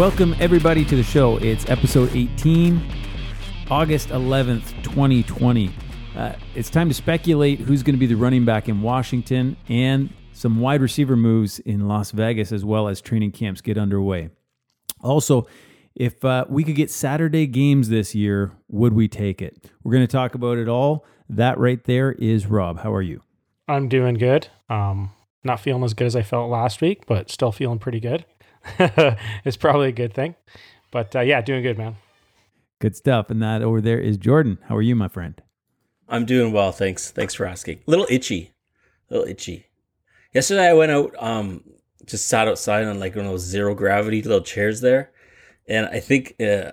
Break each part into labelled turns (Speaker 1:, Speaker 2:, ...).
Speaker 1: Welcome, everybody, to the show. It's episode 18, August 11th, 2020. Uh, it's time to speculate who's going to be the running back in Washington and some wide receiver moves in Las Vegas as well as training camps get underway. Also, if uh, we could get Saturday games this year, would we take it? We're going to talk about it all. That right there is Rob. How are you?
Speaker 2: I'm doing good. Um, not feeling as good as I felt last week, but still feeling pretty good. it's probably a good thing. But uh, yeah, doing good, man.
Speaker 1: Good stuff. And that over there is Jordan. How are you, my friend?
Speaker 3: I'm doing well, thanks. Thanks for asking. A little itchy. A little itchy. Yesterday I went out, um, just sat outside on like one of those zero gravity little chairs there. And I think uh,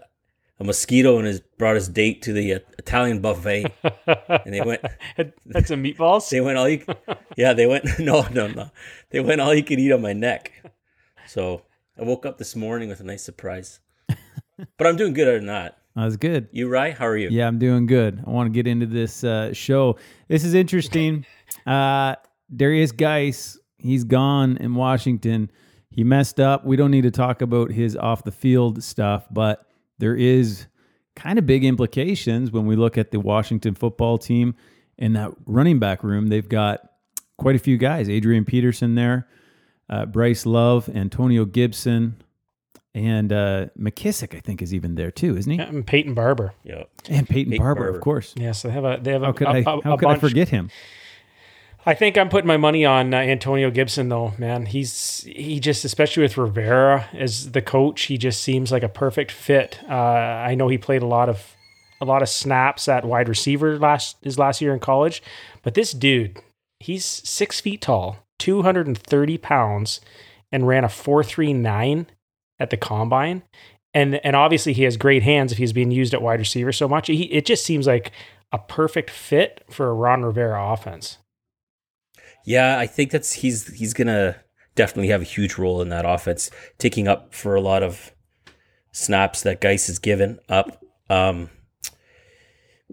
Speaker 3: a mosquito and his brought his date to the uh, Italian buffet, and they went.
Speaker 2: That's some meatballs.
Speaker 3: They went all you. Yeah, they went. No, no, no. They went all you could eat on my neck. So I woke up this morning with a nice surprise. But I'm doing good other than that.
Speaker 1: That was good.
Speaker 3: You right? How are you?
Speaker 1: Yeah, I'm doing good. I want to get into this uh, show. This is interesting. Uh, Derrius Guice, he's gone in Washington. He messed up. We don't need to talk about his off the field stuff, but there is kind of big implications when we look at the Washington football team and that running back room. They've got quite a few guys. Adrian Peterson there, uh, Bryce Love, Antonio Gibson, and uh, McKissic. I think is even there too, isn't he?
Speaker 2: And Peyton Barber.
Speaker 3: Yeah.
Speaker 1: And Peyton,
Speaker 3: Peyton
Speaker 1: Barber,
Speaker 3: Barber.
Speaker 1: of course.
Speaker 2: Yeah, so they have a they have a,
Speaker 1: How could
Speaker 2: a,
Speaker 1: I?
Speaker 2: a-
Speaker 1: How
Speaker 2: a
Speaker 1: could I forget him?
Speaker 2: I think I'm putting my money on uh, Antonio Gibson, though. Man, he's he just, especially with Rivera as the coach, he just seems like a perfect fit. Uh, I know he played a lot of a lot of snaps at wide receiver last his last year in college, but this dude, he's six feet tall, 230 pounds, and ran a 4.39 at the combine. And and obviously he has great hands if he's being used at wide receiver so much. He, it just seems like a perfect fit for a Ron Rivera offense.
Speaker 3: Yeah, I think that's he's he's gonna definitely have a huge role in that offense, taking up for a lot of snaps that Guice has given up. Um,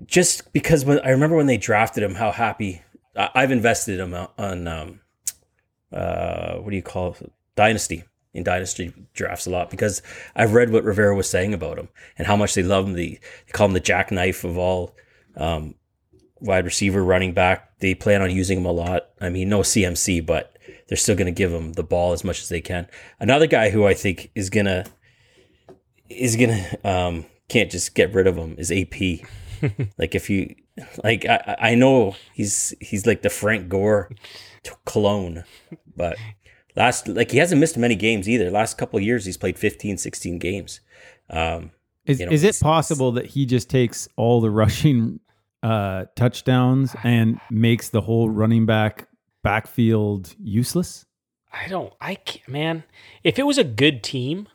Speaker 3: just because when I remember when they drafted him, how happy I've invested him on um, uh, what do you call it? dynasty in dynasty drafts a lot because I've read what Rivera was saying about him and how much they love him. The they call him the jackknife of all um, wide receiver, running back. They plan on using him a lot. I mean, no CMC, but they're still going to give him the ball as much as they can. Another guy who I think is gonna is gonna um, can't just get rid of him is AP. like if you like, I I know he's he's like the Frank Gore to clone, but last like he hasn't missed many games either. Last couple of years he's played 15, 16 games. Um,
Speaker 1: Is,
Speaker 3: you know,
Speaker 1: is it possible that he just takes all the rushing uh, touchdowns and makes the whole running back backfield useless?
Speaker 2: I don't. I can't, man. If it was a good team,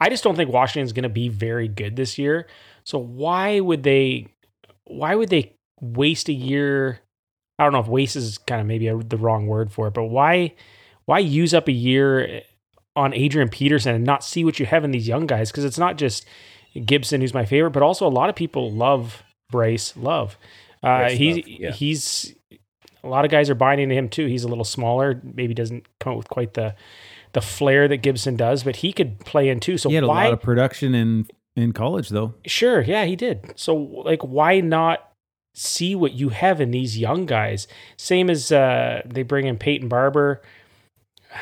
Speaker 2: I just don't think Washington's going to be very good this year. So why would they? Why would they waste a year? I don't know if waste is kind of maybe a, the wrong word for it, but why? Why use up a year on Adrian Peterson and not see what you have in these young guys? Because it's not just Gibson who's my favorite, but also a lot of people love Bryce Love. Uh,
Speaker 3: Bryce
Speaker 2: he's
Speaker 3: Love, yeah.
Speaker 2: he's a lot of guys are buying into him too. He's a little smaller, maybe doesn't come up with quite the the flair that Gibson does, but he could play in too. So
Speaker 1: He had a lot of production in in college, though.
Speaker 2: sure, yeah, he did. So like, why not see what you have in these young guys? Same as uh, they bring in Peyton Barber.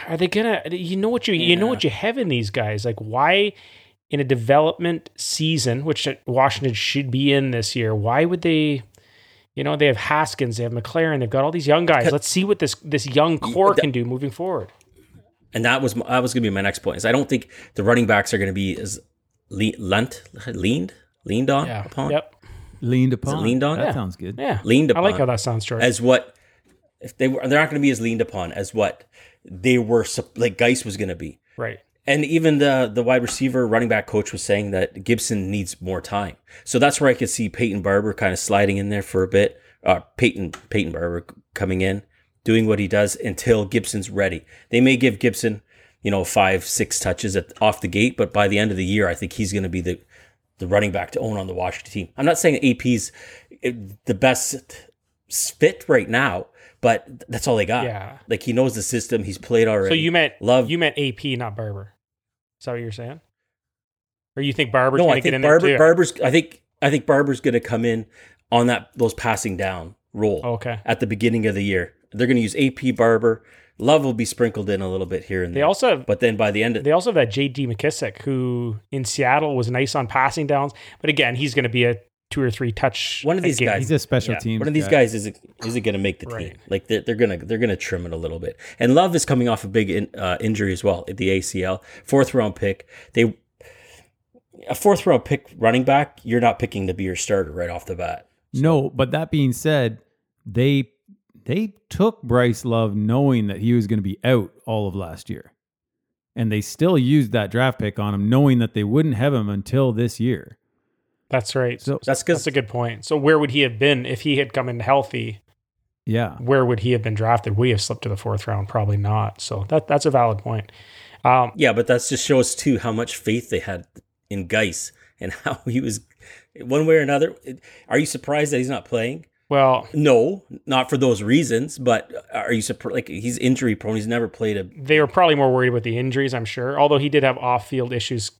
Speaker 2: Are they gonna? You know what you you know what you have in these guys. Like why? In a development season, which Washington should be in this year, why would they? You know, they have Haskins, they have McLaurin, they've got all these young guys. Let's see what this this young core can do moving forward.
Speaker 3: and that was that was going to be my next point. Is I don't think the running backs are going to be as le- lent, leaned, leaned on
Speaker 2: Yeah.
Speaker 3: upon,
Speaker 2: Yep.
Speaker 1: Leaned upon.
Speaker 3: leaned on?
Speaker 1: That
Speaker 2: Yeah.
Speaker 1: sounds good.
Speaker 2: Yeah.
Speaker 3: leaned upon.
Speaker 2: I like how that sounds, George.
Speaker 3: as what if they were they're not going to be as leaned upon as what they were like Guice was going to be.
Speaker 2: right.
Speaker 3: And even the the wide receiver running back coach was saying that Gibson needs more time. So that's where I could see Peyton Barber kind of sliding in there for a bit. Uh, Peyton Peyton Barber coming in, doing what he does until Gibson's ready. They may give Gibson, you know, five six touches at, off the gate, but by the end of the year, I think he's going to be the the running back to own on the Washington team. I'm not saying AP's eh, the best fit right now, but that's all they got.
Speaker 2: Yeah.
Speaker 3: Like he knows the system. He's played already.
Speaker 2: So you meant
Speaker 3: love
Speaker 2: you meant AP, not Barber. Is that what you're saying? Or you think Barber's
Speaker 3: No, I think
Speaker 2: in
Speaker 3: Barber? Barber's. I think I think Barber's going to come in on that those passing down role
Speaker 2: okay.
Speaker 3: at the beginning of the year. They're going to use AP Barber. Love will be sprinkled in a little bit here and
Speaker 2: They
Speaker 3: there.
Speaker 2: also have,
Speaker 3: but then by the end of
Speaker 2: they also have that J.D. McKissic who in Seattle was nice on passing downs, but again, he's going to be a two or three touch.
Speaker 3: One of these
Speaker 2: game.
Speaker 3: guys-
Speaker 1: He's a special
Speaker 3: Yeah,
Speaker 1: team.
Speaker 3: One of these guys is is going to make the
Speaker 2: Right.
Speaker 3: team. Like they're, they're gonna they're gonna trim it a little bit. And Love is coming off a big in, uh, injury as well at the ACL. Fourth round pick. They a fourth round pick running back. You're not picking to be your starter right off the bat.
Speaker 1: No, but that being said, they they took Bryce Love knowing that he was going to be out all of last year. And they still used that draft pick on him knowing that they wouldn't have him until this year.
Speaker 2: That's right.
Speaker 1: So
Speaker 3: That's
Speaker 2: That's a good point. So where would he have been if he had come in healthy?
Speaker 1: yeah.
Speaker 2: Where would he have been drafted? Would he have slipped to the fourth round? Probably not. So that that's a valid point. Um,
Speaker 3: yeah, but that just shows too how much faith they had in Guice and how he was one way or another. Are you surprised that he's not playing?
Speaker 2: Well,
Speaker 3: No, not for those reasons. But are you surprised? Like he's injury prone. He's never played a
Speaker 2: they were probably more worried about the injuries, I'm sure. Although he did have off-field issues,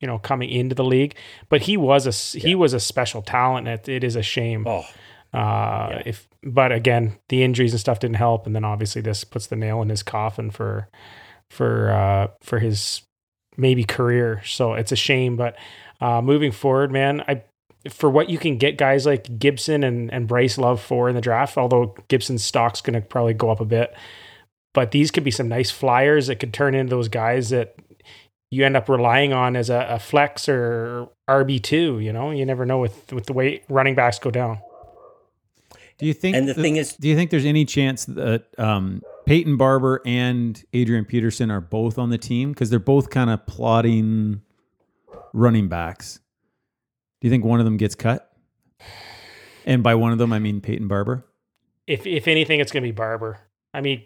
Speaker 2: you know, coming into the league, but he was a he was a special talent. It, it is a shame.
Speaker 3: oh
Speaker 2: Uh, If but again, the injuries and stuff didn't help, and then obviously this puts the nail in his coffin for for uh, for his maybe career. So it's a shame, but uh, moving forward, man, I for what you can get guys like Gibson and and Bryce Love for in the draft, although Gibson's stock's going to probably go up a bit, but these could be some nice flyers that could turn into those guys that you end up relying on as a, a flex or RB two. You know, you never know with with the way running backs go down.
Speaker 1: Do you think
Speaker 3: And the
Speaker 1: th-
Speaker 3: thing is-
Speaker 1: do you think there's any chance that um, Peyton Barber and Adrian Peterson are both on the team because they're both kind of plotting running backs? Do you think one of them gets cut? And by one of them, I mean Peyton Barber.
Speaker 2: if if anything, it's going to be Barber. I mean,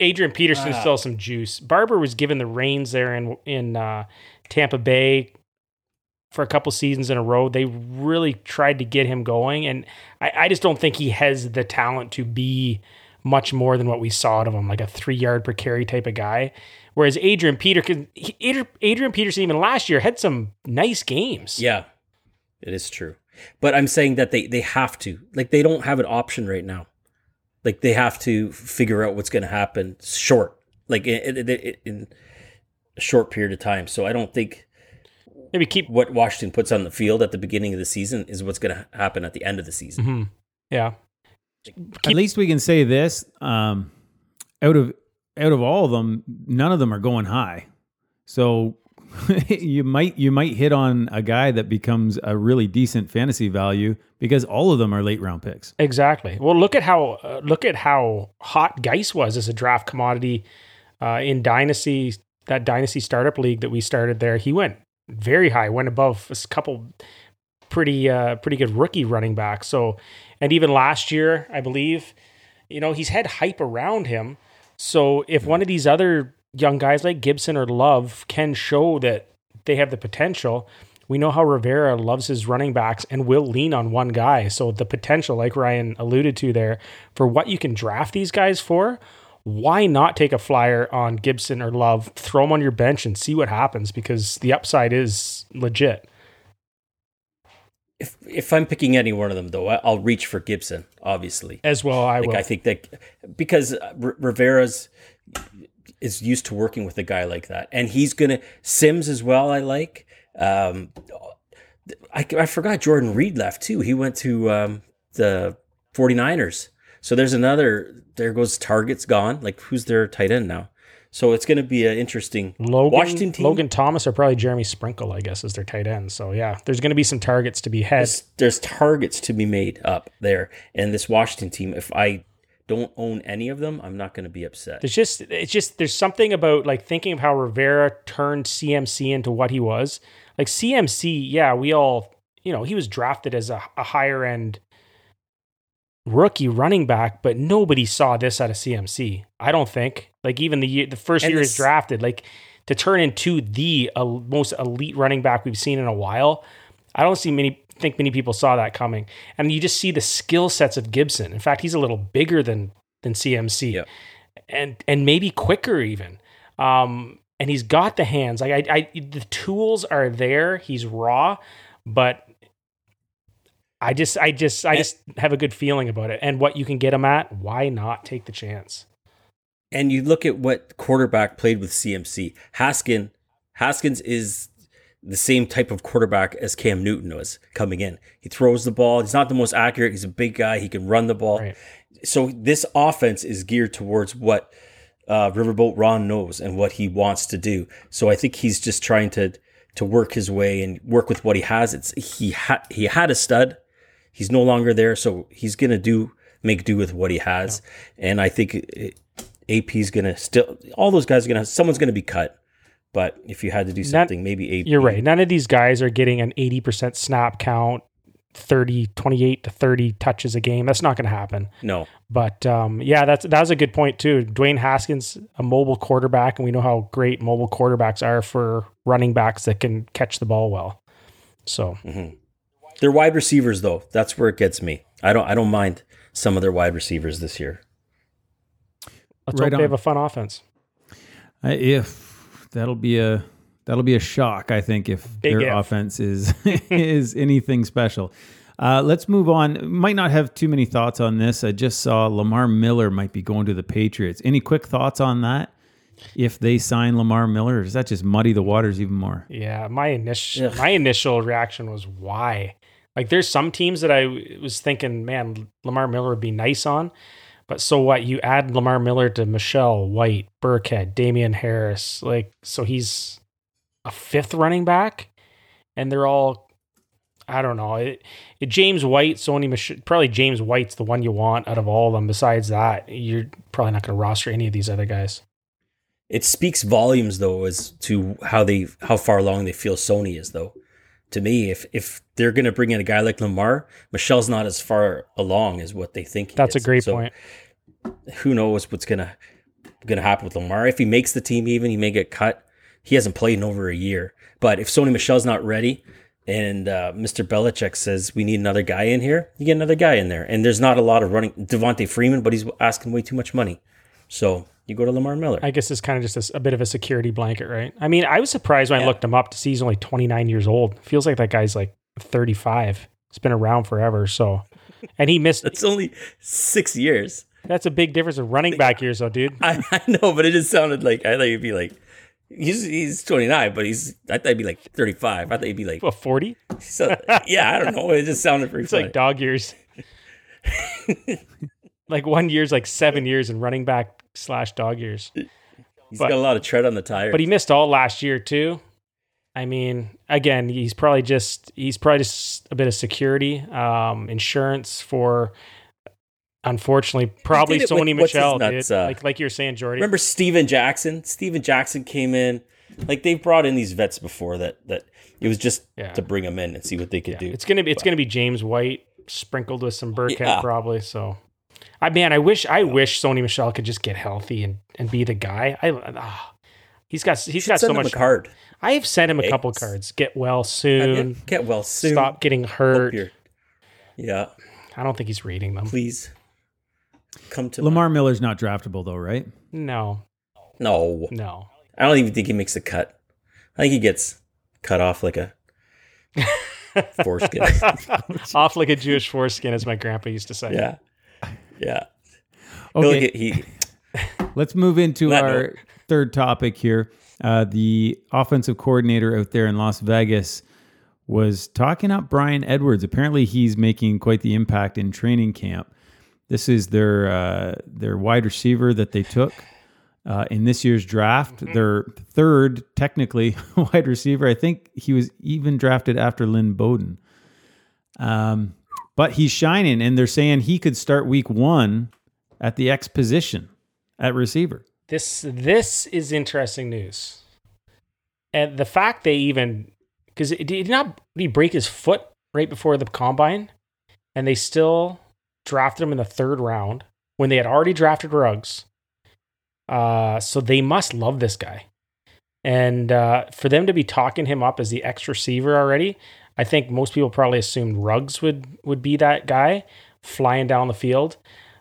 Speaker 2: Adrian Peterson
Speaker 3: Ah.
Speaker 2: still has some juice. Barber was given the reins there in in uh, Tampa Bay for a couple seasons in a row. They really tried to get him going, and I, I just don't think he has the talent to be much more than what we saw out of him, like a three yard per carry type of guy. Whereas Adrian Peterson, Adrian, Adrian Peterson, even last year had some nice games.
Speaker 3: Yeah, it is true. But I'm saying that they they have to like they don't have an option right now. Like they have to figure out what's going to happen short, like in, in, in- in a short period of time. So I don't think
Speaker 2: maybe keep.
Speaker 3: what Washington puts on the field at the beginning of the season is what's going to happen at the end of the season.
Speaker 2: Mhm. Yeah,
Speaker 1: At least we can say this: um, out of out of all of them, none of them are going high. So you might you might hit on a guy that becomes a really decent fantasy value because all of them are late round picks.
Speaker 2: Exactly. Well, look at how uh, look at how hot Guice was as a draft commodity uh, in dynasty that dynasty startup league that we started there. He went very high, went above a couple pretty uh, pretty good rookie running backs. So, and even last year, I believe, you know, he's had hype around him. So if one of these other young guys like Gibson or Love can show that they have the potential, we know how Rivera loves his running backs and will lean on one guy. So the potential, like Ryan alluded to there, for what you can draft these guys for, why not take a flyer on Gibson or Love, throw them on your bench and see what happens because the upside is legit.
Speaker 3: If if I'm picking any one of them though, I'll reach for Gibson, obviously.
Speaker 2: As well, I
Speaker 3: Like
Speaker 2: will.
Speaker 3: I think that because Rivera's is used to working with a guy like that, and he's gonna Sims as well. I like. Um, I, I forgot Jordan Reed left too. He went to um, the 49ers. So there's another. There goes targets gone. Like who's their tight end now? So it's going to be an interesting
Speaker 2: Logan,
Speaker 3: Washington team.
Speaker 2: Logan Thomas or probably Jeremy Sprinkle, I guess, is their tight end. So yeah, there's going to be some targets to be had.
Speaker 3: there's, there's targets to be made up there, and this Washington team. If I don't own any of them, I'm not going to be upset.
Speaker 2: There's just it's just there's something about like thinking of how Rivera turned CMC into what he was. Like CMC, yeah, we all you know he was drafted as a, a higher end rookie running back, but nobody saw this out of CMC. I don't think. Like even the year, the first
Speaker 3: And
Speaker 2: year he's drafted, like to turn into the uh, most elite running back we've seen in a while. I don't see many think many people saw that coming. And you just see the skill sets of Gibson. In fact, he's a little bigger than than CMC and and maybe quicker even. Um, and he's got the hands. Like I, I the tools are there. He's raw, but I just, I just, I just have a good feeling about it. And what you can get him at, why not take the chance?
Speaker 3: And you look at what quarterback played with CMC. Haskin, Haskins is the same type of quarterback as Cam Newton was coming in. He throws the ball. He's not the most accurate. He's a big guy. He can run the ball.
Speaker 2: Right.
Speaker 3: So this offense is geared towards what uh, Riverboat Ron knows and what he wants to do. So I think he's just trying to to work his way and work with what he has. It's he had he had a stud. He's no longer there, so he's gonna do make do with what he has. And I think AP is gonna still all those guys are gonna someone's gonna be cut. But if you had to do something, maybe AP.
Speaker 2: You're right. None of these guys are getting an 80% snap count, 30, 28 to 30 touches a game. That's not going to happen.
Speaker 3: No.
Speaker 2: But um, yeah, that's that's a good point too. Dwayne Haskins, a mobile quarterback, and we know how great mobile quarterbacks are for running backs that can catch the ball well. So
Speaker 3: They're wide receivers though. That's where it gets me. I don't I don't mind some of their wide receivers this year.
Speaker 2: let's
Speaker 1: Right
Speaker 2: hope they have a fun offense.
Speaker 1: Uh, if that'll be a that'll be a shock, I think, if
Speaker 2: Big
Speaker 1: their
Speaker 2: if.
Speaker 1: offense is is anything special. Uh, let's move on. Might not have too many thoughts on this. I just saw Lamar Miller might be going to the Patriots. Any quick thoughts on that? If they sign Lamar Miller, or does that just muddy the waters even more?
Speaker 2: Yeah, my initial
Speaker 3: Ugh.
Speaker 2: my initial reaction was why. Like, there's some teams that I was thinking, man, Lamar Miller would be nice on, but so what? You add Lamar Miller to Michel White, Burkhead, Damien Harris, like, so he's a fifth running back, and they're all, I don't know, it, it, James White, Sony, Mich- probably James White's the one you want out of all of them. Besides that, you're probably not going to roster any of these other guys.
Speaker 3: It speaks volumes though as to how they how far along they feel Sony is though. To me, if if they're gonna bring in a guy like Lamar, Michel's not as far along as what they think. he
Speaker 2: That's a great
Speaker 3: So
Speaker 2: point.
Speaker 3: Who knows what's gonna gonna happen with Lamar? If he makes the team, even he may get cut. He hasn't played in over a year. But if Sony Michel's not ready, and uh, Mr. Belichick says we need another guy in here, you get another guy in there. And there's not a lot of running. Devonta Freeman, but he's asking way too much money. So you go to Lamar Miller.
Speaker 2: I guess it's kind of just a bit of a security blanket, right? I mean, I was surprised when I looked him up to see he's only 29 years old. Feels like that guy's like 35. It's been around forever. So, and he missed.
Speaker 3: That's only six years.
Speaker 2: That's a big difference of running back years, though, dude.
Speaker 3: I, I know, but it just sounded like I thought he'd be like he's he's 29, but he's I thought he'd be like 35. I thought he'd be like
Speaker 2: What 40?
Speaker 3: so, yeah, I don't know. It just sounded pretty
Speaker 2: It's
Speaker 3: funny.
Speaker 2: like dog years. like one year's like seven years in running back slash dog years.
Speaker 3: he's
Speaker 2: but-
Speaker 3: got a lot of tread on the tire.
Speaker 2: But he missed all last year too. I mean, again, he's probably just he's probably just a bit of security, um, insurance for. Unfortunately, probably
Speaker 3: with-
Speaker 2: Sony Michel,
Speaker 3: nuts, uh,
Speaker 2: like like you're saying, Jordy.
Speaker 3: remember Steven Jackson? Steven Jackson came in. Like they've brought in these vets before that that it was just
Speaker 2: Yeah.
Speaker 3: to bring them in and see what they could do.
Speaker 2: It's gonna be it's gonna be James White sprinkled with some Burkhead
Speaker 3: Yeah.
Speaker 2: probably. So, I man, I wish I wish Sony Michel could just get healthy and, and be the guy. I ah, he's got he's got so much.
Speaker 3: card.
Speaker 2: I have sent him a couple
Speaker 3: s-
Speaker 2: cards. Get well soon.
Speaker 3: Get well soon.
Speaker 2: Stop getting hurt.
Speaker 3: Yeah,
Speaker 2: I don't think he's reading them.
Speaker 3: please come to
Speaker 1: Lamar Miller's not draftable though, right?
Speaker 2: No,
Speaker 3: No,
Speaker 2: no.
Speaker 3: I don't even think he makes a cut. I think he gets cut off like a foreskin.
Speaker 2: Off like a Jewish foreskin, as my grandpa used to say.
Speaker 3: yeah, yeah. He'll
Speaker 1: Okay,
Speaker 3: get- he
Speaker 1: let's move into
Speaker 3: That
Speaker 1: our
Speaker 3: note.
Speaker 1: third topic here. Uh, the offensive coordinator out there in Las Vegas was talking up Bryan Edwards. Apparently, he's making quite the impact in training camp. This is their uh, their wide receiver that they took uh, in this year's draft. Their third, technically, wide receiver. I think he was even drafted after Lynn Bowden. Um, but he's shining, and they're saying he could start week one at the X position at receiver.
Speaker 2: This this is interesting news, and the fact they even because did not he break his foot right before the combine, and they still drafted him in the third round when they had already drafted Ruggs. Uh, so they must love this guy, and uh, for them to be talking him up as the X receiver already, I think most people probably assumed Ruggs would would be that guy flying down the field.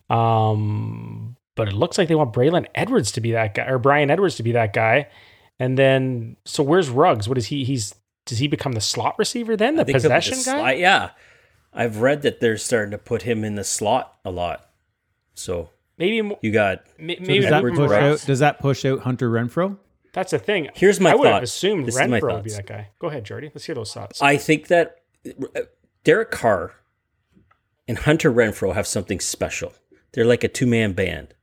Speaker 2: Um, but it looks like they want Braylon Edwards to be that guy or Bryan Edwards to be that guy. And then, so where's Ruggs? What is he? He's does he become the slot receiver then? The
Speaker 3: I think he'll be
Speaker 2: possession
Speaker 3: the
Speaker 2: guy?
Speaker 3: slot- yeah, I've read that they're starting to put him in the slot a lot. So
Speaker 2: Maybe mo-
Speaker 3: you got
Speaker 2: may-
Speaker 1: So
Speaker 2: maybe
Speaker 1: does that push out? Does that push out Hunter Renfrow?
Speaker 2: that's the thing.
Speaker 3: Here's my
Speaker 2: I would have assumed
Speaker 3: This
Speaker 2: Renfrow would be that guy. Go ahead, Jordy. Let's hear those thoughts.
Speaker 3: I think that uh, Derek Carr and Hunter Renfrow have something special. They're like a two man band.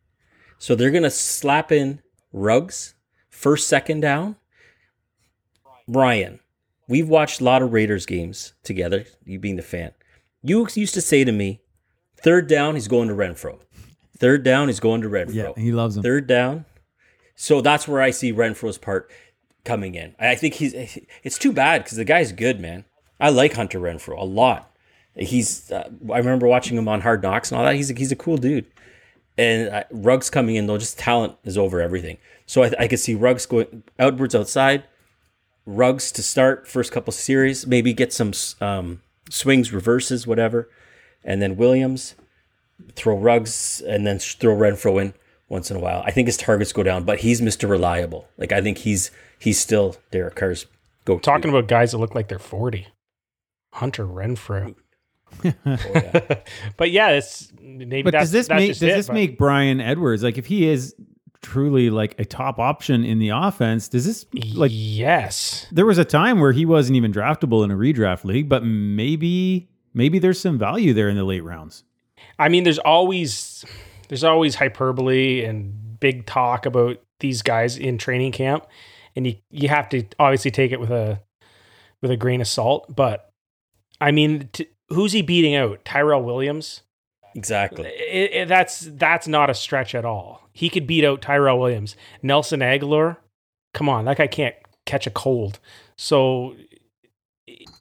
Speaker 3: So they're going to slap in Ruggs, first, second down. Ryan, we've watched a lot of Raiders games together, you being the fan. You used to say to me, third down, he's going to Renfrow. Third down, he's going to Renfrow.
Speaker 1: Yeah, he loves him.
Speaker 3: Third down. So that's where I see Renfrow's part coming in. I think he's. It's too bad because the guy's good, man. I like Hunter Renfrow a lot. He's. Uh, I remember watching him on Hard Knocks and all that. He's a, he's a cool dude. And uh, Ruggs coming in though, just talent is over everything. So I, I could see Ruggs going outwards outside. Ruggs to start first couple series, maybe get some um, swings, reverses, whatever, and then Williams throw Ruggs, and then throw Renfrow in once in a while. I think his targets go down, but he's Mr. Reliable. Like I think he's he's still Derek Carr's go
Speaker 2: Talking about guys that look like they're 40. Hunter Renfrow.
Speaker 3: Oh, yeah.
Speaker 2: But yeah, it's maybe
Speaker 1: But
Speaker 2: that's,
Speaker 1: does this
Speaker 2: that's
Speaker 1: make
Speaker 2: just
Speaker 1: does
Speaker 2: it,
Speaker 1: this
Speaker 2: but-
Speaker 1: make Bryan Edwards like if he is truly like a top option in the offense? Does this like
Speaker 2: yes.
Speaker 1: there was a time where he wasn't even draftable in a redraft league, but maybe maybe there's some value there in the late rounds.
Speaker 2: I mean, there's always there's always hyperbole and big talk about these guys in training camp, and you you have to obviously take it with a with a grain of salt. But I mean, t- who's he beating out? Tyrell Williams.
Speaker 3: Exactly.
Speaker 2: It- it- that's that's not a stretch at all. He could beat out Tyrell Williams, Nelson Agholor. Come on, that guy can't catch a cold. So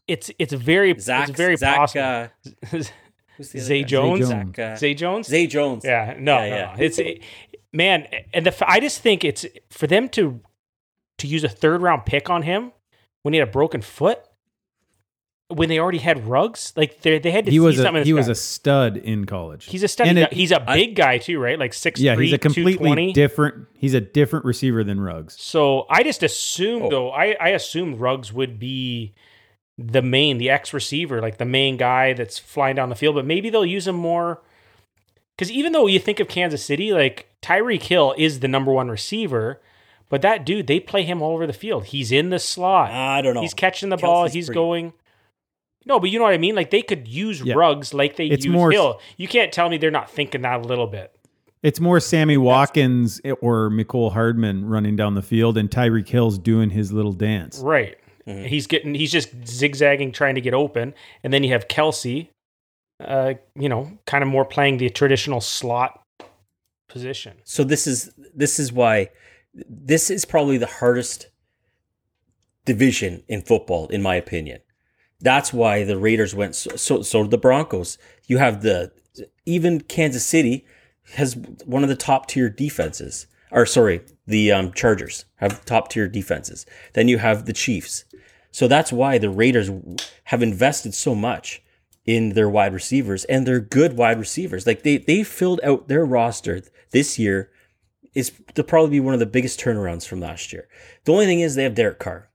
Speaker 2: it's it's very
Speaker 3: Zach,
Speaker 2: it's very
Speaker 3: Zach,
Speaker 2: possible.
Speaker 3: uh, who's the
Speaker 2: Zay? Jones?
Speaker 3: Zach, uh,
Speaker 2: Zay Jones.
Speaker 3: Zay Jones.
Speaker 2: Yeah, no,
Speaker 3: Yeah,
Speaker 2: no,
Speaker 3: yeah.
Speaker 2: no. It's it, man, and the f- I just think it's for them to to use a third round pick on him when he had a broken foot, when they already had Ruggs, like they they had to
Speaker 1: He
Speaker 2: see
Speaker 1: was a
Speaker 2: in
Speaker 1: he was
Speaker 2: guy.
Speaker 1: a stud in college.
Speaker 2: he's a study.
Speaker 1: and
Speaker 2: guy.
Speaker 1: it-
Speaker 2: he's a
Speaker 3: I-
Speaker 2: big guy too, right? Like six
Speaker 1: yeah, he's a completely
Speaker 2: 220.
Speaker 1: different. He's a different receiver than Ruggs.
Speaker 2: So I just assumed
Speaker 3: Oh.
Speaker 2: though, I, I assumed Ruggs would be the main, the X receiver, like the main guy that's flying down the field. But maybe they'll use him more. Because even though you think of Kansas City, like Tyreek Hill is the number one receiver, but that dude, they play him all over the field. He's in the slot.
Speaker 3: I don't know.
Speaker 2: He's catching the ball. He's
Speaker 3: pretty-
Speaker 2: going. No, but you know what I mean. Like they could use
Speaker 1: Yeah.
Speaker 2: Ruggs like they
Speaker 1: It's
Speaker 2: use
Speaker 1: more-
Speaker 2: Hill. You can't tell me they're not thinking that a little bit.
Speaker 1: It's more Sammy Watkins or Mecole Hardman running down the field, and Tyreek Hill's doing his little dance.
Speaker 2: Right.
Speaker 3: Mm-hmm.
Speaker 2: He's getting he's just zigzagging trying to get open. And then you have Kelce, uh, you know, kind of more playing the traditional slot position.
Speaker 3: So this is this is why this is probably the hardest division in football, in my opinion. That's why the Raiders went so so, so the Broncos. You have the even Kansas City has one of the top tier defenses. Or sorry, the um, Chargers have top tier defenses. Then you have the Chiefs. So that's why the Raiders have invested so much in their wide receivers and they're good wide receivers. Like they they filled out their roster this year is to probably be one of the biggest turnarounds from last year. The only thing is they have Derek Carr.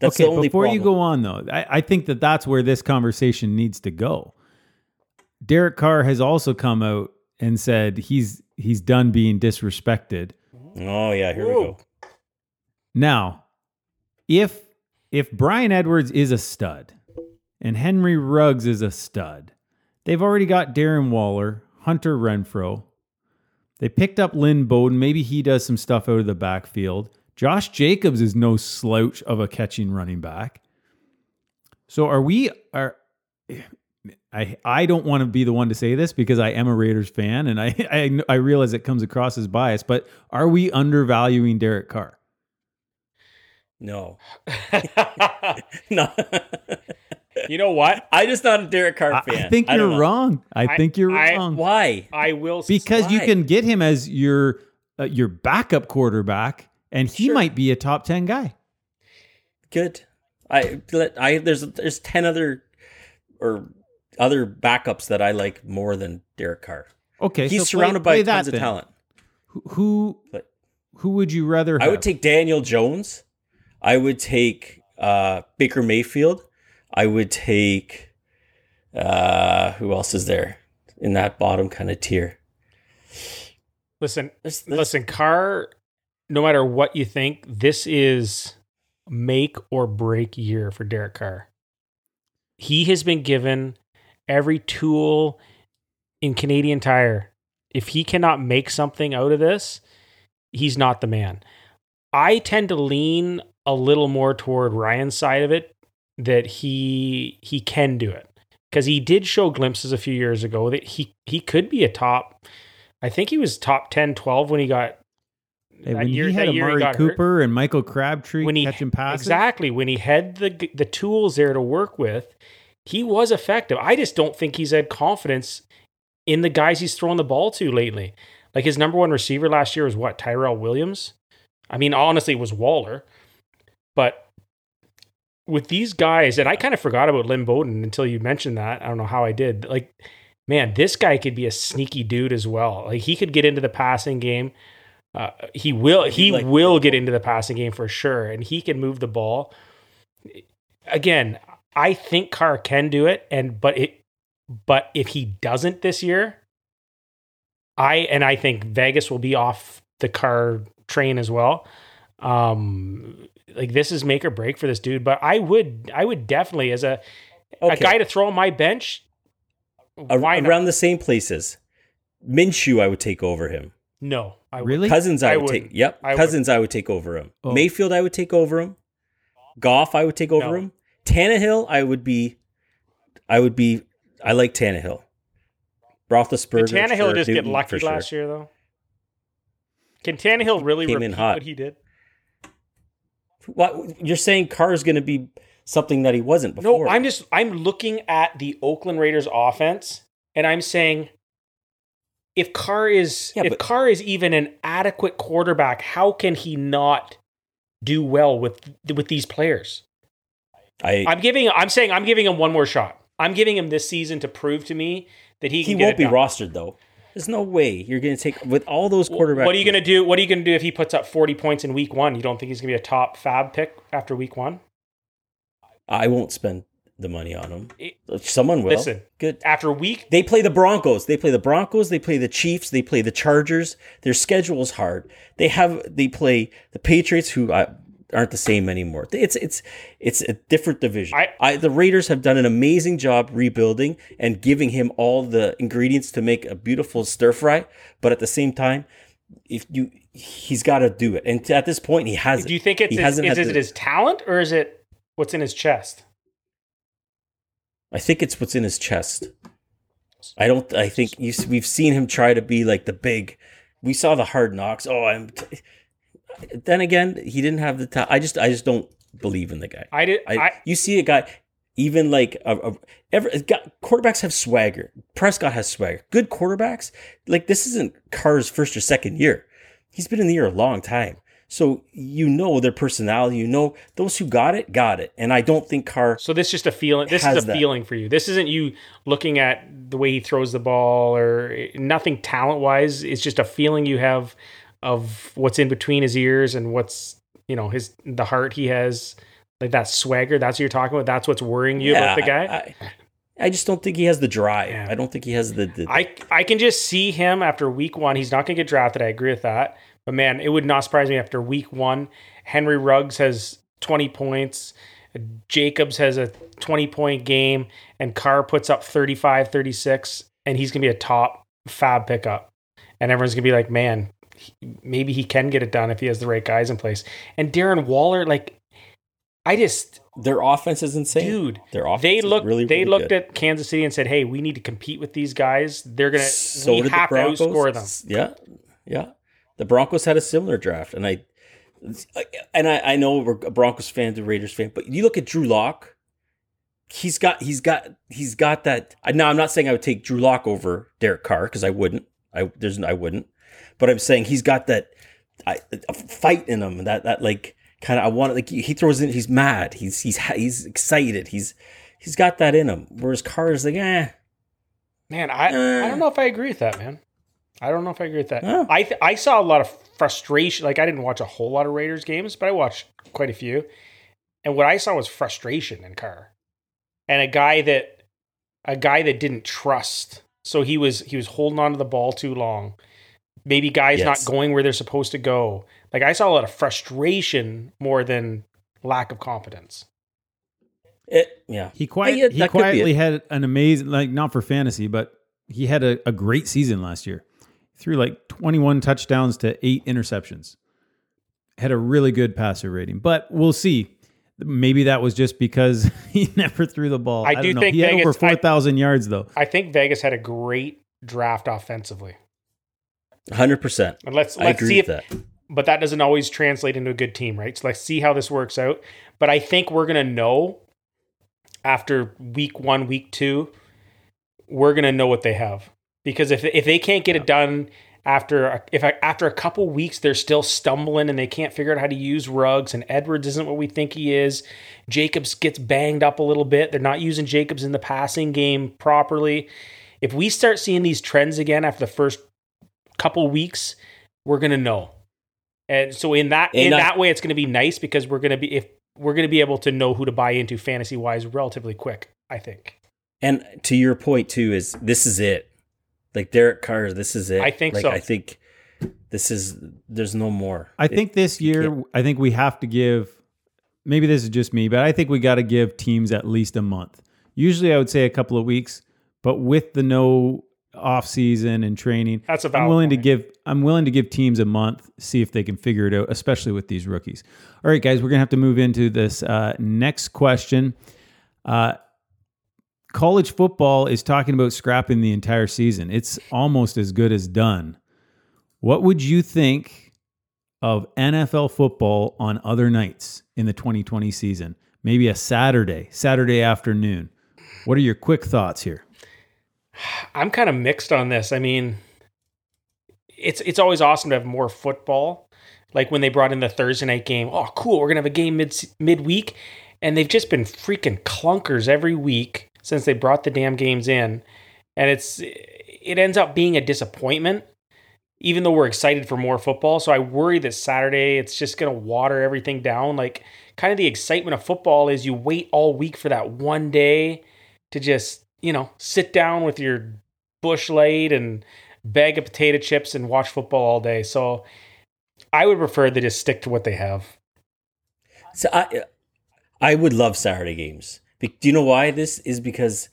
Speaker 3: That's
Speaker 1: okay,
Speaker 3: the only
Speaker 1: before you go on though, I, I think that that's where this conversation needs to go. Derek Carr has also come out and said he's he's done being disrespected.
Speaker 3: Oh yeah, here we go.
Speaker 1: Now, if if Bryan Edwards is a stud and Henry Ruggs is a stud, they've already got Darren Waller, Hunter Renfrow. They picked up Lynn Bowden. Maybe he does some stuff out of the backfield. Josh Jacobs is no slouch of a catching running back. So are we are I I don't want to be the one to say this because I am a Raiders fan and I I, I realize it comes across as bias, but are we undervaluing Derek Carr?
Speaker 3: No. no.
Speaker 2: you know what?
Speaker 3: I just not a Derek Carr
Speaker 1: I,
Speaker 3: fan.
Speaker 1: I think
Speaker 3: don't
Speaker 1: you're
Speaker 3: know.
Speaker 1: wrong. I,
Speaker 2: I-
Speaker 1: think you're
Speaker 2: I-
Speaker 1: wrong
Speaker 3: Why?
Speaker 2: I will s-
Speaker 1: because you can get him as your uh, your backup quarterback, and he
Speaker 3: Sure.
Speaker 1: might be a top ten guy.
Speaker 3: Good. I let I there's there's ten other or other backups that I like more than Derek Carr.
Speaker 1: Okay,
Speaker 3: He's
Speaker 1: so
Speaker 3: surrounded
Speaker 1: play
Speaker 3: by
Speaker 1: that
Speaker 3: tons of talent.
Speaker 1: Who- Who
Speaker 3: But
Speaker 1: Who would you rather?
Speaker 3: I would take Daniel Jones. I would take uh, Baker Mayfield. I would take uh, who else is there in that bottom kind of tier?
Speaker 2: Listen,
Speaker 3: There's- there's-
Speaker 2: listen, Carr. No matter what you think, this is make or break year for Derek Carr. He has been given every tool in Canadian Tire. If he cannot make something out of this, he's not the man. I tend to lean a little more toward Ryan's side of it that he he can do it because he did show glimpses a few years ago that he he could be a top I think he was top 10 12 when he got
Speaker 1: Hey, when
Speaker 2: year-
Speaker 1: he had
Speaker 2: year he
Speaker 1: Amari
Speaker 2: hurt.
Speaker 1: Cooper and Michael Crabtree
Speaker 2: when he
Speaker 1: catching passes.
Speaker 2: exactly. When he had the the tools there to work with he was effective. I just don't think he's had confidence in the guys he's throwing the ball to lately. Like his number one receiver last year was what tyrell williams? I mean honestly it was waller. But with these guys and i kind of forgot about lynn bowden until you mentioned that. I don't know how i did. Like man this guy could be a sneaky dude as well. Like he could get into the passing game uh, he will he
Speaker 3: Like-
Speaker 2: will get into the passing game for sure and he can move the ball again i think carr can do it and but it but if he doesn't this year i and i think vegas will be off the car train as well um like this is make or break for this dude but i would i would definitely as a a guy to throw on my bench
Speaker 3: Ar-
Speaker 2: why not?
Speaker 3: around the same places. Minshew, I would take over him.
Speaker 2: no I would-
Speaker 1: Really?
Speaker 3: Cousins, I,
Speaker 2: I
Speaker 3: would take.
Speaker 2: wouldn't.
Speaker 3: Yep,
Speaker 2: I
Speaker 3: Cousins, I would take over him.
Speaker 1: Oh.
Speaker 3: Mayfield, I would take over him. Goff, I would take over
Speaker 2: No.
Speaker 3: him. Tannehill, I would be. I would be. I like Tannehill. Roethlisberger.
Speaker 2: Did Tannehill
Speaker 3: sure,
Speaker 2: just get lucky
Speaker 3: sure.
Speaker 2: last year, though? Can Tannehill really
Speaker 3: Came
Speaker 2: repeat
Speaker 3: in hot.
Speaker 2: what he did?
Speaker 3: What you're saying? Carr is going to be something that he wasn't before.
Speaker 2: No, I'm just I'm looking at the Oakland Raiders offense, and I'm saying, if Carr is
Speaker 3: Yeah,
Speaker 2: if
Speaker 3: but-
Speaker 2: Carr is even an adequate quarterback, how can he not do well with with these players?
Speaker 3: I.
Speaker 2: I'm giving I'm saying I'm giving him one more shot. I'm giving him this season to prove to me that he
Speaker 3: he
Speaker 2: can
Speaker 3: won't
Speaker 2: it
Speaker 3: be
Speaker 2: done.
Speaker 3: rostered though. There's no way you're going to take with all those quarterbacks.
Speaker 2: What are you going to do? What are you going to do if he puts up 40 points in week one? You don't think he's going to be a top FAAB pick after week one?
Speaker 3: I won't spend the money on him.
Speaker 2: It-
Speaker 3: Someone will.
Speaker 2: Listen.
Speaker 3: good.
Speaker 2: After a week,
Speaker 3: They play the Broncos. They play the Broncos. They play the Chiefs. They play the Chargers. Their schedule is hard. They have they play the Patriots, who uh, aren't the same anymore. It's it's it's a different division.
Speaker 2: I-
Speaker 3: I, the Raiders have done an amazing job rebuilding and giving him all the ingredients to make a beautiful stir fry. But at the same time, if you he's got to do it, and at this point, he has.
Speaker 2: do you think it's
Speaker 3: He
Speaker 2: his,
Speaker 3: hasn't
Speaker 2: is, it his talent or is it what's in his chest?
Speaker 3: I think it's what's in his chest. I don't. I think you, we've seen him try to be like the big. We saw the hard knocks. Oh, I'm. T- then again, he didn't have the. Ta- I just. I just don't believe in the guy.
Speaker 2: I did.
Speaker 3: I,
Speaker 2: I,
Speaker 3: you see a guy, even like a, a ever got, quarterbacks have swagger. Prescott has swagger. Good quarterbacks, like this isn't Carr's first or second year. He's been in the year a long time, so you know their personality. You know those who got it, got it. And I don't think Carr.
Speaker 2: so this is just a feeling. This is a
Speaker 3: that.
Speaker 2: feeling for you. This isn't you looking at the way he throws the ball or nothing talent wise. It's just a feeling you have of what's in between his ears and what's you know his the heart he has. Like that swagger. That's what you're talking about. That's what's worrying you about the guy.
Speaker 3: I, I, I just don't think he has the drive.
Speaker 2: Yeah.
Speaker 3: I don't think he has the. the
Speaker 2: I I can just see him after week one. He's not going to get drafted. I agree with that. But man, it would not surprise me after week one. Henry Ruggs has 20 points. Jacobs has a 20 point game. And Carr puts up 35, 36. And he's going to be a top FAAB pickup. And everyone's going to be like, man, he- maybe he can get it done if he has the right guys in place. And Darren Waller, like, I just,
Speaker 3: their offense is insane,
Speaker 2: dude,
Speaker 3: Their offense
Speaker 2: they looked
Speaker 3: really,
Speaker 2: they
Speaker 3: really
Speaker 2: looked
Speaker 3: good.
Speaker 2: at Kansas City and said, "Hey, we need to compete with these guys. They're gonna
Speaker 3: So
Speaker 2: we
Speaker 3: did the
Speaker 2: have to outscore them."
Speaker 3: Yeah, yeah. The Broncos had a similar draft, and I, and I, I know we're a Broncos fan, a Raiders fan, but you look at Drew Lock. He's got, he's got, he's got that. Now, I'm not saying I would take Drew Lock over Derek Carr because I wouldn't. I there's, I wouldn't. But I'm saying he's got that, I, a fight in him. That that like kind of I want. Like he throws in. He's mad. He's he's he's excited. He's he's got that in him. Whereas Carr is like, eh.
Speaker 2: Man, I I don't know if I agree with that, man. I don't know if I agree with that.
Speaker 3: Oh.
Speaker 2: I th- I saw a lot of frustration. Like I didn't watch a whole lot of Raiders games, but I watched quite a few. And what I saw was frustration in Carr, and a guy that a guy that didn't trust. So he was he was holding on to the ball too long. Maybe guys
Speaker 3: Yes.
Speaker 2: not going where they're supposed to go. Like I saw a lot of frustration more than lack of competence.
Speaker 3: It, yeah.
Speaker 1: He quiet,
Speaker 3: Yeah,
Speaker 1: he
Speaker 3: that could be
Speaker 1: quietly had an amazing like not for fantasy, but he had a, a great season last year. Threw like 21 touchdowns to eight interceptions. Had a really good passer rating, but we'll see. Maybe that was just because he never threw the ball.
Speaker 2: I
Speaker 1: don't
Speaker 2: do
Speaker 1: know.
Speaker 2: think
Speaker 1: he had over 4,000 yards though.
Speaker 2: I think Vegas had a great draft offensively.
Speaker 3: 100%.
Speaker 2: And let's let's
Speaker 3: agree
Speaker 2: see if
Speaker 3: with that.
Speaker 2: but that doesn't always translate into a good team, right? So let's see how this works out. But I think we're gonna know after week one, week two, we're gonna know what they have because if if they can't get it done after a- if I, after a couple weeks they're still stumbling and they can't figure out how to use Ruggs and Edwards isn't what we think he is. Jacobs gets banged up a little bit. They're not using Jacobs in the passing game properly. If we start seeing these trends again after the first couple weeks, we're gonna know. And so in that in
Speaker 3: I-
Speaker 2: that way, it's gonna be nice because we're gonna be if we're gonna be able to know who to buy into fantasy wise relatively quick. I think.
Speaker 3: And to your point too is this is it. Like Derek Carr, this is it.
Speaker 2: I think
Speaker 3: like,
Speaker 2: so.
Speaker 3: I think this is there's no more.
Speaker 1: I
Speaker 3: It-
Speaker 1: think this year, I think we have to give. Maybe this is just me, but I think we got to give teams at least a month. Usually, I would say a couple of weeks, but with the no off season and training,
Speaker 2: That's a
Speaker 1: I'm
Speaker 2: valid
Speaker 1: willing to give. I'm willing to give teams a month, see if they can figure it out, especially with these rookies. All right, guys, we're gonna have to move into this uh, next question. Uh, college football is talking about scrapping the entire season. It's almost as good as done. What would you think of NFL football on other nights in the 2020 season? Maybe a Saturday, Saturday afternoon. What are your quick thoughts here?
Speaker 2: I'm kind of mixed on this. I mean, it's it's always awesome to have more football. Like when they brought in the Thursday night game. Oh, cool! We're gonna have a game mid midweek, and they've just been freaking clunkers every week since they brought the damn games in, and it's it ends up being a disappointment. Even though we're excited for more football, so I worry that Saturday it's just gonna water everything down. Like kind of the excitement of football is you wait all week for that one day to just you know sit down with your Busch Light and bag of potato chips and watch football all day. So I would prefer they just stick to what they have.
Speaker 3: So I I would love Saturday games. Do you know why this is because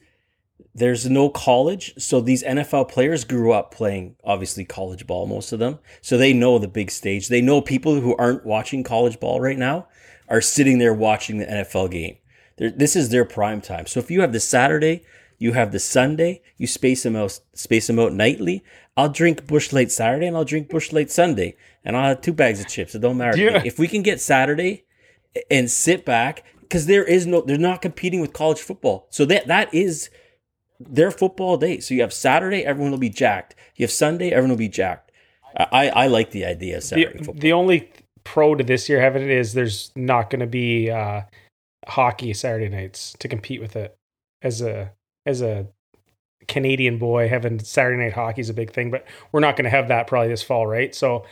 Speaker 3: there's no college, so these NFL players grew up playing obviously college ball most of them. So they know the big stage. They know people who aren't watching college ball right now are sitting there watching the NFL game. They're, this is their prime time. So if you have the Saturday, you have the Sunday, you space them out space them out nightly. I'll drink Busch Light Saturday and I'll drink Busch Light Sunday, and I'll have two bags of chips. It don't matter.
Speaker 2: Yeah.
Speaker 3: If we can get Saturday and sit back because there is no they're not competing with college football so that that is their football day so you have saturday everyone will be jacked you have sunday everyone will be jacked i i like the idea of saturday
Speaker 2: The,
Speaker 3: football
Speaker 2: the only pro to this year having it is there's not going to be uh, hockey Saturday nights to compete with it. As a as a Canadian boy, having Saturday night hockey is a big thing, but we're not going to have that probably this fall, right? So,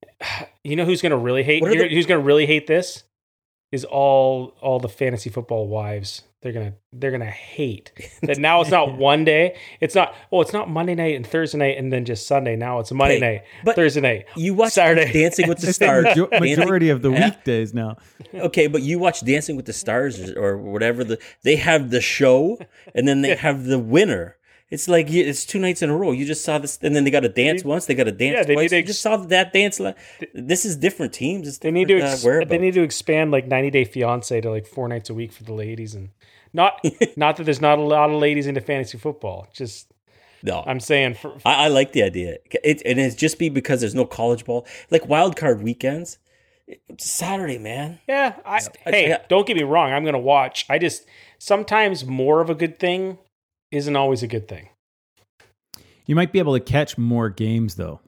Speaker 2: you know who's going to really hate?
Speaker 3: What are
Speaker 2: you know
Speaker 3: the-
Speaker 2: who's going to really hate this? Is all all the fantasy football wives. They're gonna they're gonna hate that now it's not one day. It's not oh it's not Monday night and Thursday night and then just Sunday. Now it's Monday
Speaker 3: Hey,
Speaker 2: night,
Speaker 3: but
Speaker 2: Thursday night.
Speaker 3: you watch
Speaker 2: Saturday.
Speaker 3: dancing with the stars
Speaker 1: majority of the
Speaker 3: Yeah.
Speaker 1: weekdays now.
Speaker 3: okay but you watch dancing with the stars or, or whatever the they have the show and then they have the winner it's like it's two nights in a row. You just saw this, and then they got to dance once. They got to dance
Speaker 2: Yeah, they
Speaker 3: twice.
Speaker 2: need to
Speaker 3: you just saw that dance. la- This is different teams. It's
Speaker 2: They need to
Speaker 3: different,
Speaker 2: ex-
Speaker 3: uh,
Speaker 2: they need to expand like 90 Day Fiance to like four nights a week for the ladies and not not that there's not a lot of ladies into fantasy football. Just
Speaker 3: no.
Speaker 2: I'm saying for,
Speaker 3: I, I like the idea. It, and it's just be because there's no college ball, like wild card weekends. It's Saturday, man.
Speaker 2: yeah. I, hey, don't get me wrong. I'm gonna watch. I just sometimes more of a good thing isn't always a good thing.
Speaker 1: You might be able to catch more games though.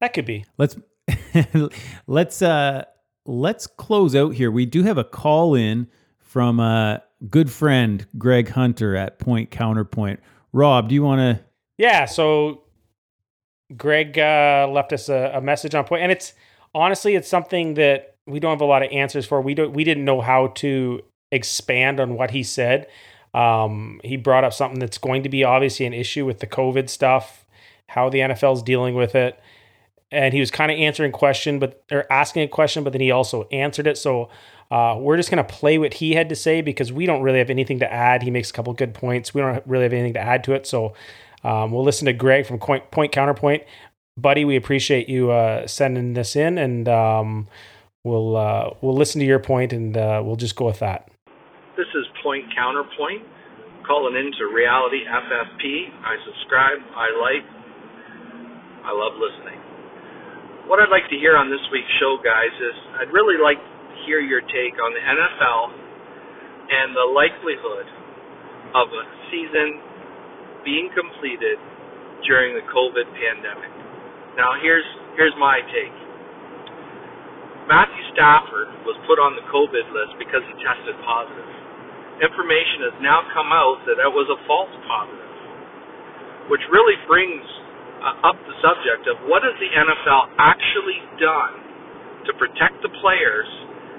Speaker 2: That could be.
Speaker 1: Let's let's uh let's close out here. We do have a call in from a good friend Greg Hunter at Point Counterpoint. Rob, do you want to
Speaker 2: Yeah. So Greg uh, left us a, a message on point, and it's honestly it's something that we don't have a lot of answers for. We don't we didn't know how to expand on what he said. Um, he brought up something that's going to be obviously an issue with the COVID stuff, how the NFL is dealing with it, and he was kind of answering question, but or asking a question, but then he also answered it. So uh, we're just gonna play what he had to say because we don't really have anything to add. He makes a couple good points. We don't really have anything to add to it. So um, we'll listen to Greg from Point, Point Counterpoint, buddy. We appreciate you uh, sending this in, and um, we'll uh, we'll listen to your point, and uh, we'll just go with that.
Speaker 4: Counterpoint, calling into Reality FFP. I subscribe, I like, I love listening. What I'd like to hear on this week's show, guys, is I'd really like to hear your take on the NFL and the likelihood of a season being completed during the COVID pandemic. Now, here's here's my take. Matthew Stafford was put on the COVID list because he tested positive information has now come out that that was a false positive, which really brings uh, up the subject of what has the NFL actually done to protect the players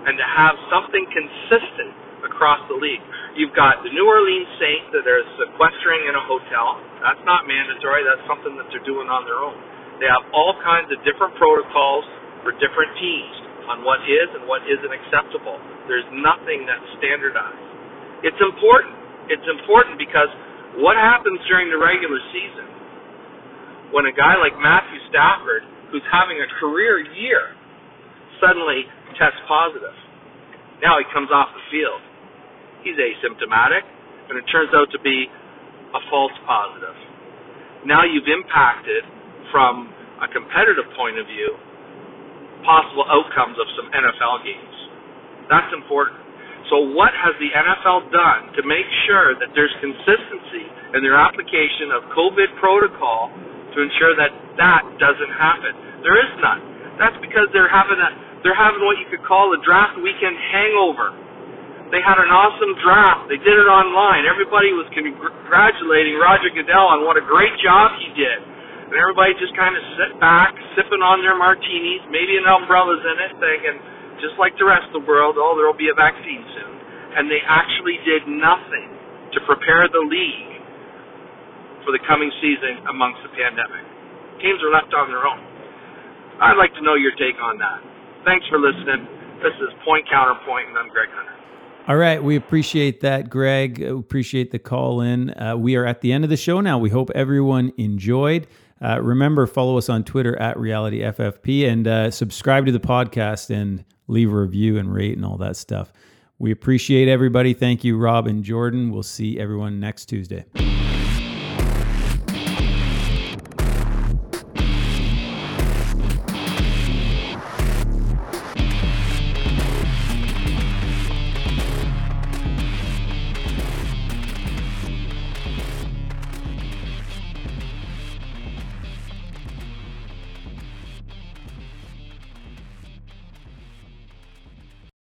Speaker 4: and to have something consistent across the league. You've got the New Orleans Saints that are sequestering in a hotel. That's not mandatory. That's something that they're doing on their own. They have all kinds of different protocols for different teams on what is and what isn't acceptable. There's nothing that's standardized. It's important. It's important because what happens during the regular season when a guy like Matthew Stafford, who's having a career year, suddenly tests positive? Now he comes off the field. He's asymptomatic, and it turns out to be a false positive. Now you've impacted from a competitive point of view possible outcomes of some NFL games. That's important. So, what has the NFL done to make sure that there's consistency in their application of COVID protocol to ensure that that doesn't happen? There is none. That's because they're having a they're having what you could call a draft weekend hangover. They had an awesome draft. They did it online. Everybody was congratulating Roger Goodell on what a great job he did. And everybody just kind of sit back, sipping on their martinis, maybe an umbrella's in it, thinking, just like the rest of the world, oh, there will be a vaccine soon. And they actually did nothing to prepare the league for the coming season amongst the pandemic. Teams are left on their own. I'd like to know your take on that. Thanks for listening. This is Point Counterpoint, and I'm Greg Hunter.
Speaker 1: All right, we appreciate that, Greg. We appreciate the call in. Uh, we are at the end of the show now. We hope everyone enjoyed. Uh, remember, follow us on Twitter at RealityFFP and uh, subscribe to the podcast and leave a review and rate and all that stuff. We appreciate everybody. Thank you, Rob and Jordan. We'll see everyone next Tuesday.